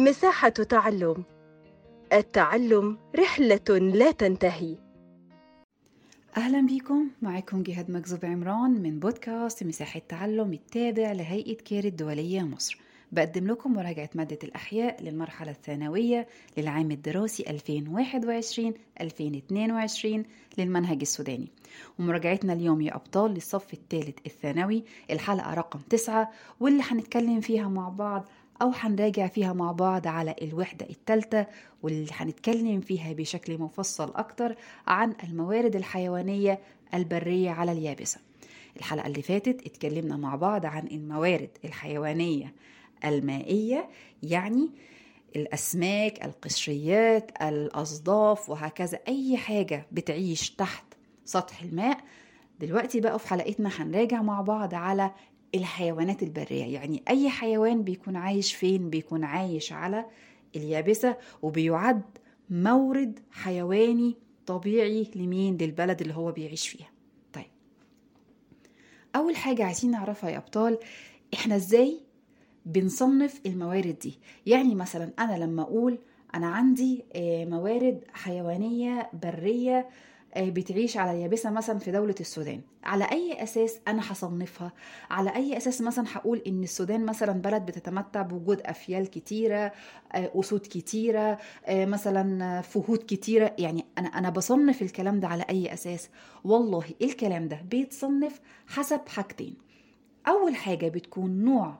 مساحة تعلم. التعلم رحلة لا تنتهي. أهلا بكم. معكم جهاد مكذوب عمران من بودكاست مساحة تعلم التابع لهيئة كير الدولية مصر. بقدم لكم مراجعة مادة الأحياء للمرحلة الثانوية للعام الدراسي 2021-2022 للمنهج السوداني. ومراجعتنا اليوم يا أبطال للصف الثالث الثانوي. الحلقة رقم 9 واللي هنتكلم فيها مع بعض أو هنراجع فيها مع بعض على الوحدة الثالثة واللي هنتكلم فيها بشكل مفصل أكتر عن الموارد الحيوانية البرية على اليابسة. الحلقة اللي فاتت اتكلمنا مع بعض عن الموارد الحيوانية المائية يعني الأسماك القشريات الأصداف وهكذا. أي حاجة بتعيش تحت سطح الماء. دلوقتي بقى في حلقتنا هنراجع مع بعض على الحيوانات البرية. يعني أي حيوان بيكون عايش فين؟ بيكون عايش على اليابسة وبيعد مورد حيواني طبيعي لمين؟ للبلد اللي هو بيعيش فيها. طيب. أول حاجة عايزين نعرفها يا أبطال إحنا إزاي بنصنف الموارد دي؟ يعني مثلا أنا لما أقول أنا عندي موارد حيوانية برية بتعيش على اليابسة مثلا في دولة السودان. على أي أساس أنا هصنفها؟ على أي أساس مثلا هقول إن السودان مثلا بلد بتتمتع بوجود أفيال كتيرة أسود كتيرة مثلا فهود كتيرة؟ يعني أنا أنا بصنف الكلام ده على أي أساس؟ والله الكلام ده بيتصنف حسب حاجتين. أول حاجة بتكون نوع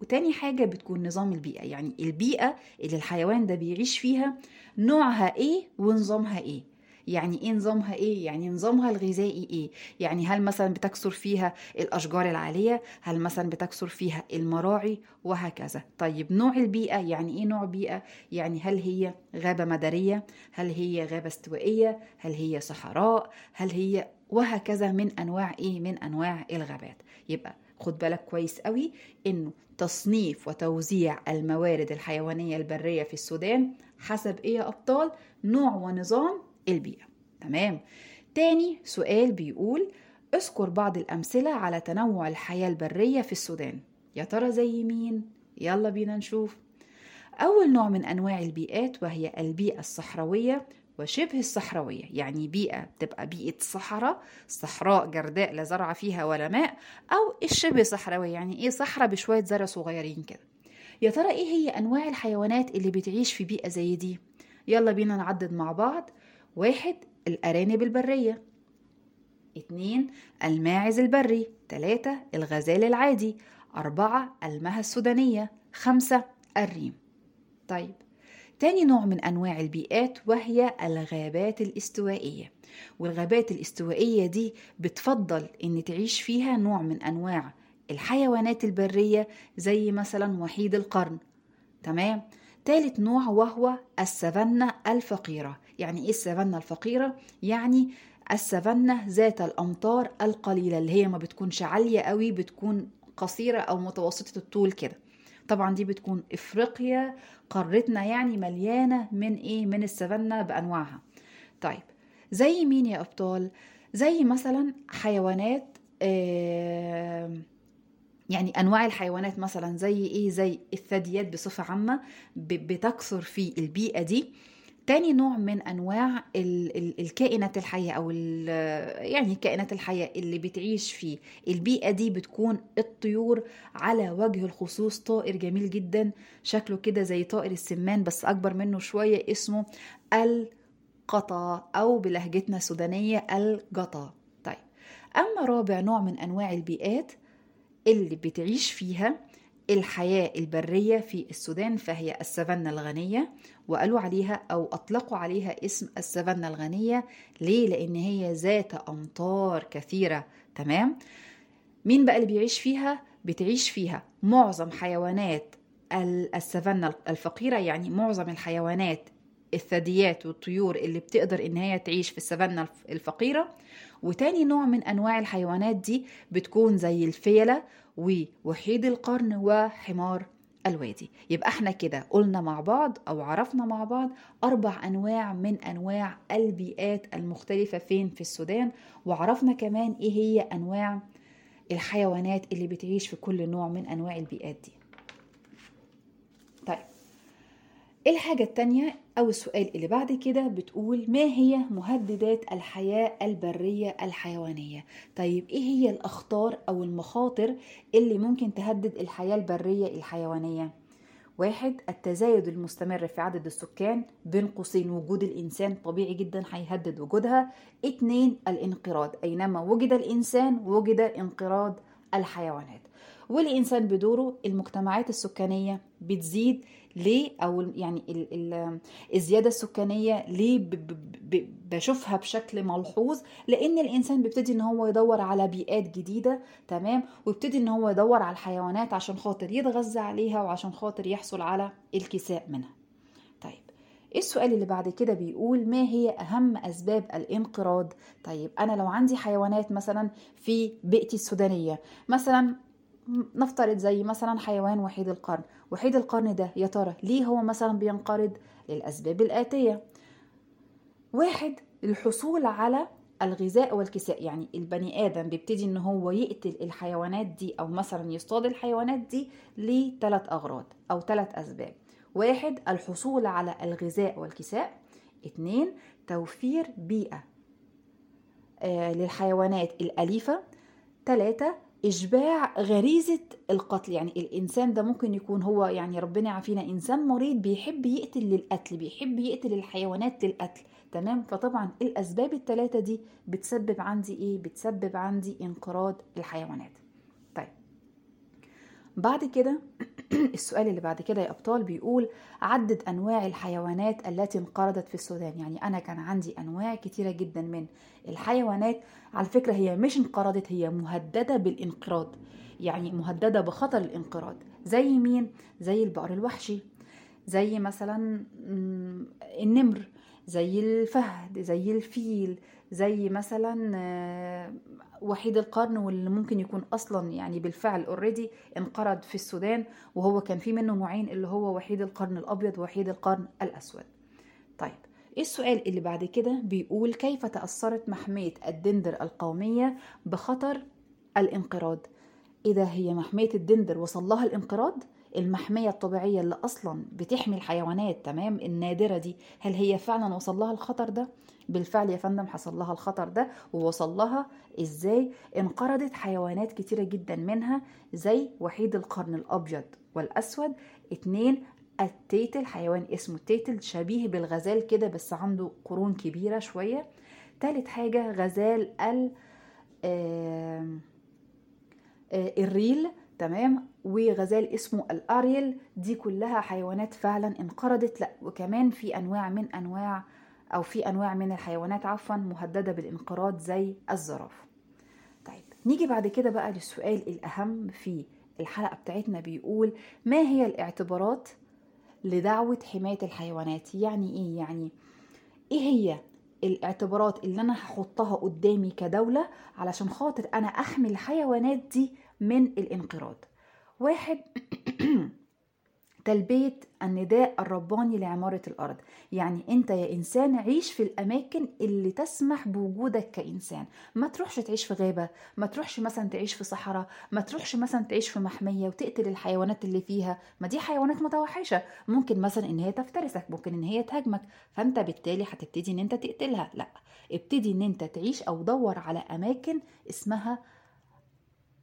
وتاني حاجة بتكون نظام البيئة. يعني البيئة اللي الحيوان ده بيعيش فيها نوعها إيه ونظامها إيه. يعني إيه نظامها إيه؟ يعني نظامها الغذائي إيه؟ يعني هل مثلا بتكثر فيها الأشجار العالية؟ هل مثلا بتكثر فيها المراعي؟ وهكذا. طيب نوع البيئة يعني إيه نوع بيئة؟ يعني هل هي غابة مدارية؟ هل هي غابة استوائية؟ هل هي صحراء؟ هل هي وهكذا من أنواع إيه؟ من أنواع الغابات. يبقى خد بالك كويس قوي إنه تصنيف وتوزيع الموارد الحيوانية البرية في السودان حسب إيه يا أبطال؟ نوع ونظام البيئة. تمام؟ تاني سؤال بيقول اذكر بعض الأمثلة على تنوع الحياة البرية في السودان. يا ترى زي مين؟ يلا بينا نشوف. أول نوع من أنواع البيئات وهي البيئة الصحراوية وشبه الصحراوية. يعني بيئة بتبقى بيئة صحراء صحراء جرداء لا زرع فيها ولا ماء أو الشبه صحراوية. يعني إيه صحراء بشوية زرع صغيرين كده. يا ترى إيه هي أنواع الحيوانات اللي بتعيش في بيئة زي دي؟ يلا بينا نعدد مع بعض. واحد الأرانب البرية. اتنين الماعز البري. تلاتة الغزال العادي. أربعة المها السودانية. خمسة الريم. طيب تاني نوع من أنواع البيئات وهي الغابات الاستوائية. والغابات الاستوائية دي بتفضل إن تعيش فيها نوع من أنواع الحيوانات البرية زي مثلا وحيد القرن. تمام؟ ثالث نوع وهو السافانا الفقيرة. يعني إيه السافانا الفقيرة؟ يعني السافانا ذات الأمطار القليلة اللي هي ما بتكونش عالية قوي بتكون قصيرة أو متوسطة الطول كده طبعا دي بتكون إفريقيا قارتنا يعني مليانة من إيه؟ من السافانا بأنواعها طيب زي مين يا أبطال؟ زي مثلا حيوانات آه يعني أنواع الحيوانات مثلا زي إيه زي الثدييات بصفة عامة بتكثر في البيئة دي تاني نوع من أنواع ال ال الكائنات الحية أو يعني الكائنات الحية اللي بتعيش في البيئة دي بتكون الطيور على وجه الخصوص. طائر جميل جدا شكله كده زي طائر السمان بس أكبر منه شوية اسمه القطا أو بلهجتنا السودانية الجطا طيب أما رابع نوع من أنواع البيئات اللي بتعيش فيها الحياة البرية في السودان فهي السافانا الغنية وقالوا عليها أو أطلقوا عليها اسم السافانا الغنية ليه؟ لأن هي ذات أمطار كثيرة تمام؟ مين بقى اللي بيعيش فيها؟ بتعيش فيها معظم حيوانات السافانا الفقيرة يعني معظم الحيوانات الثدييات والطيور اللي بتقدر إن هي تعيش في السافانا الفقيرة وتاني نوع من أنواع الحيوانات دي بتكون زي الفيلة ووحيد القرن وحمار الوادي. يبقى إحنا كده قلنا مع بعض أو عرفنا مع بعض أربع أنواع من أنواع البيئات المختلفة فين؟ في السودان. وعرفنا كمان إيه هي أنواع الحيوانات اللي بتعيش في كل نوع من أنواع البيئات دي طيب الحاجة التانية أو السؤال اللي بعد كده بتقول ما هي مهددات الحياة البرية الحيوانية؟ طيب إيه هي الأخطار أو المخاطر اللي ممكن تهدد الحياة البرية الحيوانية؟ واحد التزايد المستمر في عدد السكان بين قوسين وجود الإنسان طبيعي جدا هيهدد وجودها. اتنين الانقراض أينما وجد الإنسان وجد انقراض الحيوانات. والإنسان بدوره المجتمعات السكانية بتزيد ليه؟ أو يعني ال ال الزيادة السكانية ليه بشوفها بشكل ملحوظ؟ لأن الإنسان بيبتدي إن هو يدور على بيئات جديدة تمام؟ ويبتدي إن هو يدور على الحيوانات عشان خاطر يتغذى عليها وعشان خاطر يحصل على الكساء منها. طيب السؤال اللي بعد كده بيقول ما هي أهم أسباب الانقراض؟ طيب أنا لو عندي حيوانات مثلا في بيئتي السودانية مثلا نفترض زي مثلا حيوان وحيد القرن. وحيد القرن ده يا ترى ليه هو مثلا بينقرض؟ للأسباب الآتية. واحد الحصول على الغذاء والكساء. يعني البني آدم بيبتدي إن هو يقتل الحيوانات دي أو مثلا يصطاد الحيوانات دي لثلاث أغراض أو ثلاث أسباب. واحد الحصول على الغذاء والكساء. اتنين توفير بيئة آه للحيوانات الأليفة. ثلاثة إشباع غريزة القتل. يعني الإنسان ده ممكن يكون هو يعني ربنا يعافينا. إنسان مريض بيحب يقتل للقتل بيحب يقتل الحيوانات للقتل. تمام؟ فطبعا الأسباب الثلاثة دي بتسبب عندي إيه؟ بتسبب عندي انقراض الحيوانات. طيب. بعد كده السؤال اللي بعد كده يا أبطال بيقول عدد أنواع الحيوانات التي انقرضت في السودان. يعني أنا كان عندي أنواع كتيرة جدا من الحيوانات. على فكرة هي مش انقرضت هي مهددة بالانقراض. يعني مهددة بخطر الانقراض. زي مين؟ زي البقر الوحشي. زي مثلا النمر. زي الفهد. زي الفيل. زي مثلا وحيد القرن واللي ممكن يكون أصلا يعني بالفعل already انقرض في السودان وهو كان في منه نوعين اللي هو وحيد القرن الأبيض ووحيد القرن الأسود طيب السؤال اللي بعد كده بيقول كيف تأثرت محمية الدندر القومية بخطر الانقراض إذا هي محمية الدندر وصل لها الانقراض المحمية الطبيعية اللي أصلا بتحمي الحيوانات تمام النادرة دي هل هي فعلا وصل لها الخطر ده؟ بالفعل يا فندم حصل لها الخطر ده ووصل لها إزاي؟ انقرضت حيوانات كتيرة جدا منها زي وحيد القرن الأبيض والأسود. اتنين التيتل حيوان اسمه التيتل شبيه بالغزال كده بس عنده قرون كبيرة شوية. تالت حاجة غزال ال آه آه الريل تمام؟ وغزال اسمه الأريل. دي كلها حيوانات فعلا انقرضت. لا وكمان في أنواع من أنواع أو في أنواع من الحيوانات عفوا مهددة بالانقراض زي الزرافة. طيب نيجي بعد كده بقى للسؤال الأهم في الحلقة بتاعتنا بيقول ما هي الاعتبارات لدعوة حماية الحيوانات؟ يعني إيه؟ يعني إيه هي الاعتبارات اللي أنا هحطها قدامي كدولة علشان خاطر أنا أحمي الحيوانات دي من الانقراض؟ واحد تلبية النداء الرباني لعمارة الأرض. يعني أنت يا إنسان عيش في الأماكن اللي تسمح بوجودك كإنسان. ما تروحش تعيش في غابة ما تروحش مثلا تعيش في صحراء ما تروحش مثلا تعيش في محمية وتقتل الحيوانات اللي فيها. ما دي حيوانات متوحشة. ممكن مثلا إن هي تفترسك ممكن إن هي تهاجمك. فأنت بالتالي هتبتدي إن أنت تقتلها. لأ ابتدي إن أنت تعيش أو دور على أماكن اسمها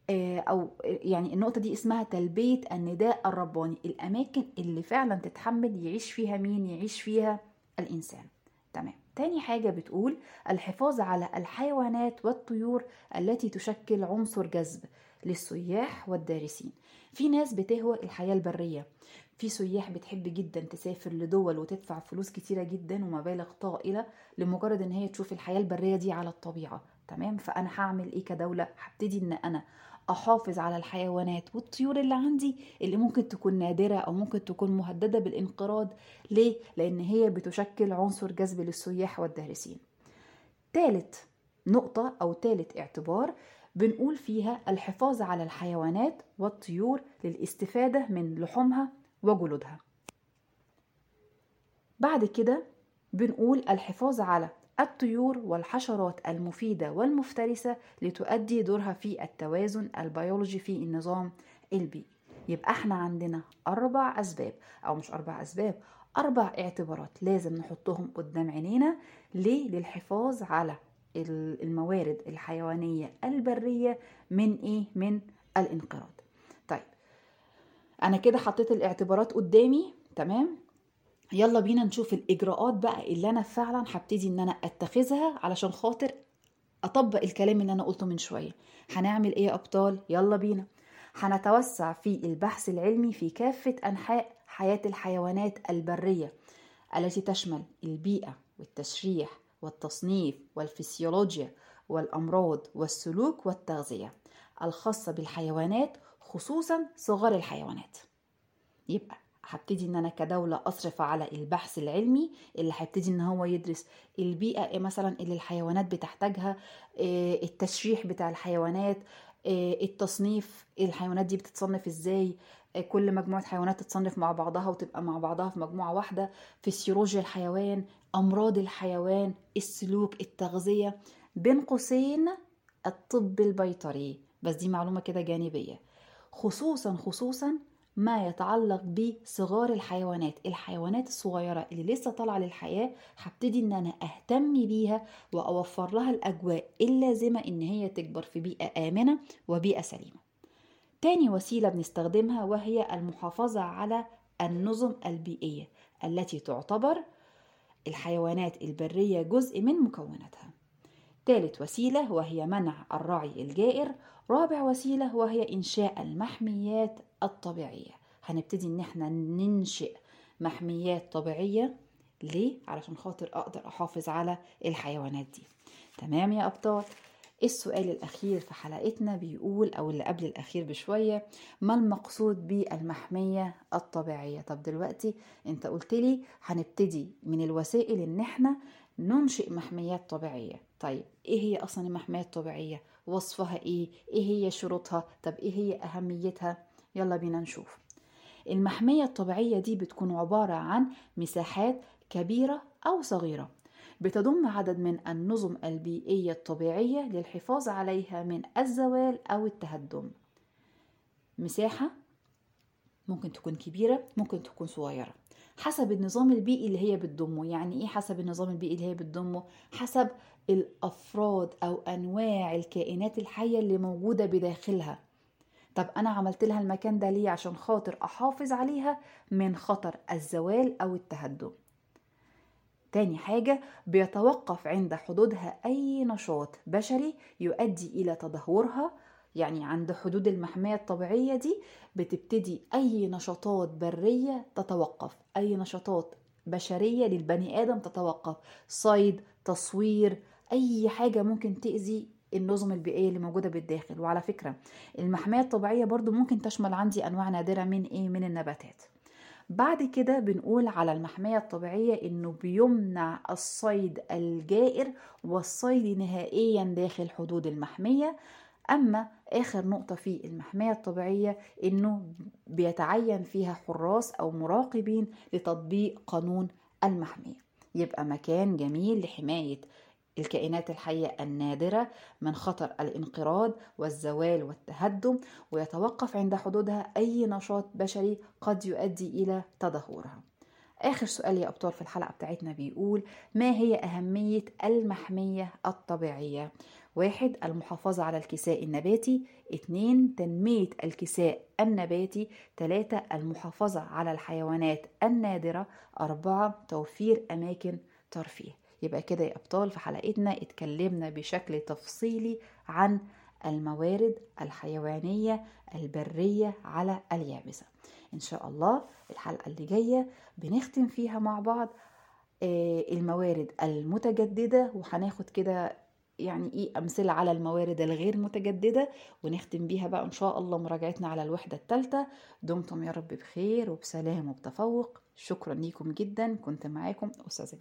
أو يعني النقطة دي اسمها تلبية النداء الرباني الأماكن اللي فعلا تتحمل يعيش فيها مين؟ يعيش فيها الإنسان. تمام. تاني حاجة بتقول الحفاظ على الحيوانات والطيور التي تشكل عنصر جذب للسياح والدارسين. في ناس بتهوى الحياة البرية. في سياح بتحب جدا تسافر لدول وتدفع فلوس كتيرة جدا ومبالغ طائلة لمجرد إن هي تشوف الحياة البرية دي على الطبيعة. تمام. فأنا هعمل إيه كدولة؟ هبتدي إن أنا أحافظ على الحيوانات والطيور اللي عندي اللي ممكن تكون نادرة أو ممكن تكون مهددة بالانقراض. ليه؟ لأن هي بتشكل عنصر جذب للسياح والدارسين. ثالث نقطة أو ثالث اعتبار بنقول فيها الحفاظ على الحيوانات والطيور للاستفادة من لحومها وجلودها. بعد كده بنقول الحفاظ على الطيور والحشرات المفيدة والمفترسة لتؤدي دورها في التوازن البيولوجي في النظام البيئي يبقى إحنا عندنا أربع أسباب أو مش أربع أسباب أربع اعتبارات لازم نحطهم قدام عينينا ليه؟ للحفاظ على ال- الموارد الحيوانية البرية من إيه؟ من الانقراض طيب أنا كده حطيت الاعتبارات قدامي تمام يلا بينا نشوف الإجراءات بقى اللي أنا فعلا هبتدي إن أنا أتخذها علشان خاطر أطبق الكلام اللي أنا قلته من شوية. هنعمل إيه يا أبطال؟ يلا بينا. هنتوسع في البحث العلمي في كافة أنحاء حياة الحيوانات البرية التي تشمل البيئة والتشريح والتصنيف والفسيولوجيا والأمراض والسلوك والتغذية الخاصة بالحيوانات خصوصا صغار الحيوانات. يبقى هبتدي إن أنا كدولة أصرف على البحث العلمي اللي هيبتدي إن هو يدرس البيئة إيه مثلا اللي الحيوانات بتحتاجها إيه التشريح بتاع الحيوانات إيه التصنيف الحيوانات دي بتتصنف إزاي؟ كل مجموعة حيوانات تتصنف مع بعضها وتبقى مع بعضها في مجموعة واحدة فسيولوجيا الحيوان أمراض الحيوان السلوك التغذية. بين قوسين الطب البيطري. بس دي معلومة كده جانبية. خصوصا خصوصا ما يتعلق بصغار الحيوانات. الحيوانات الصغيرة اللي لسه طالعة للحياة هبتدي إن أنا أهتم بيها وأوفر لها الأجواء اللازمة إن هي تكبر في بيئة آمنة وبيئة سليمة. تاني وسيلة بنستخدمها وهي المحافظة على النظم البيئية التي تعتبر الحيوانات البرية جزء من مكوناتها. ثالث وسيلة وهي منع الرعي الجائر رابع وسيلة وهي إنشاء المحميات الطبيعية. هنبتدي إن إحنا ننشئ محميات طبيعية. ليه؟ علشان خاطر أقدر أحافظ على الحيوانات دي. تمام يا أبطال؟ السؤال الأخير في حلقتنا بيقول أو اللي قبل الأخير بشوية ما المقصود بالمحمية الطبيعية؟ طب دلوقتي أنت قلت لي هنبتدي من الوسائل إن إحنا ننشئ محميات طبيعية. طيب إيه هي أصلا المحميات الطبيعية؟ وصفها إيه؟ إيه هي شروطها؟ طب إيه هي أهميتها؟ يلا بينا نشوف. المحمية الطبيعية دي بتكون عبارة عن مساحات كبيرة أو صغيرة بتضم عدد من النظم البيئية الطبيعية للحفاظ عليها من الزوال أو التهدم. مساحة ممكن تكون كبيرة ممكن تكون صغيرة. حسب النظام البيئي اللي هي بتضمه. يعني إيه حسب النظام البيئي اللي هي بتضمه؟ حسب الأفراد أو أنواع الكائنات الحية اللي موجودة بداخلها. طب أنا عملت لها المكان ده ليه؟ عشان خاطر أحافظ عليها من خطر الزوال أو التهدم تاني حاجة بيتوقف عند حدودها أي نشاط بشري يؤدي إلى تدهورها يعني عند حدود المحمية الطبيعية دي بتبتدي أي نشاطات برية تتوقف أي نشاطات بشرية للبني آدم تتوقف صيد تصوير أي حاجة ممكن تأذي النظم البيئية اللي موجودة بالداخل. وعلى فكرة المحمية الطبيعية برضو ممكن تشمل عندي أنواع نادرة من إيه؟ من النباتات. بعد كده بنقول على المحمية الطبيعية إنه بيمنع الصيد الجائر والصيد نهائيا داخل حدود المحمية. أما آخر نقطة في المحمية الطبيعية إنه بيتعين فيها حراس أو مراقبين لتطبيق قانون المحمية يبقى مكان جميل لحماية الكائنات الحية النادرة من خطر الانقراض والزوال والتهدم ويتوقف عند حدودها أي نشاط بشري قد يؤدي إلى تدهورها آخر سؤال يا أبطال في الحلقة بتاعتنا بيقول ما هي أهمية المحمية الطبيعية؟ واحد المحافظة على الكساء النباتي. اتنين تنمية الكساء النباتي. تلاتة المحافظة على الحيوانات النادرة. أربعة توفير أماكن ترفيه. يبقى كده يا أبطال في حلقتنا اتكلمنا بشكل تفصيلي عن الموارد الحيوانية البرية على اليابسة. إن شاء الله الحلقة اللي جاية بنختم فيها مع بعض الموارد المتجددة. وهناخد كده يعني إيه أمثلة على الموارد الغير متجددة ونختم بيها بقى إن شاء الله مراجعتنا على الوحدة الثالثه دمتم يا رب بخير وبسلام وبتفوق. شكرا ليكم جدا. كنت معاكم أستاذة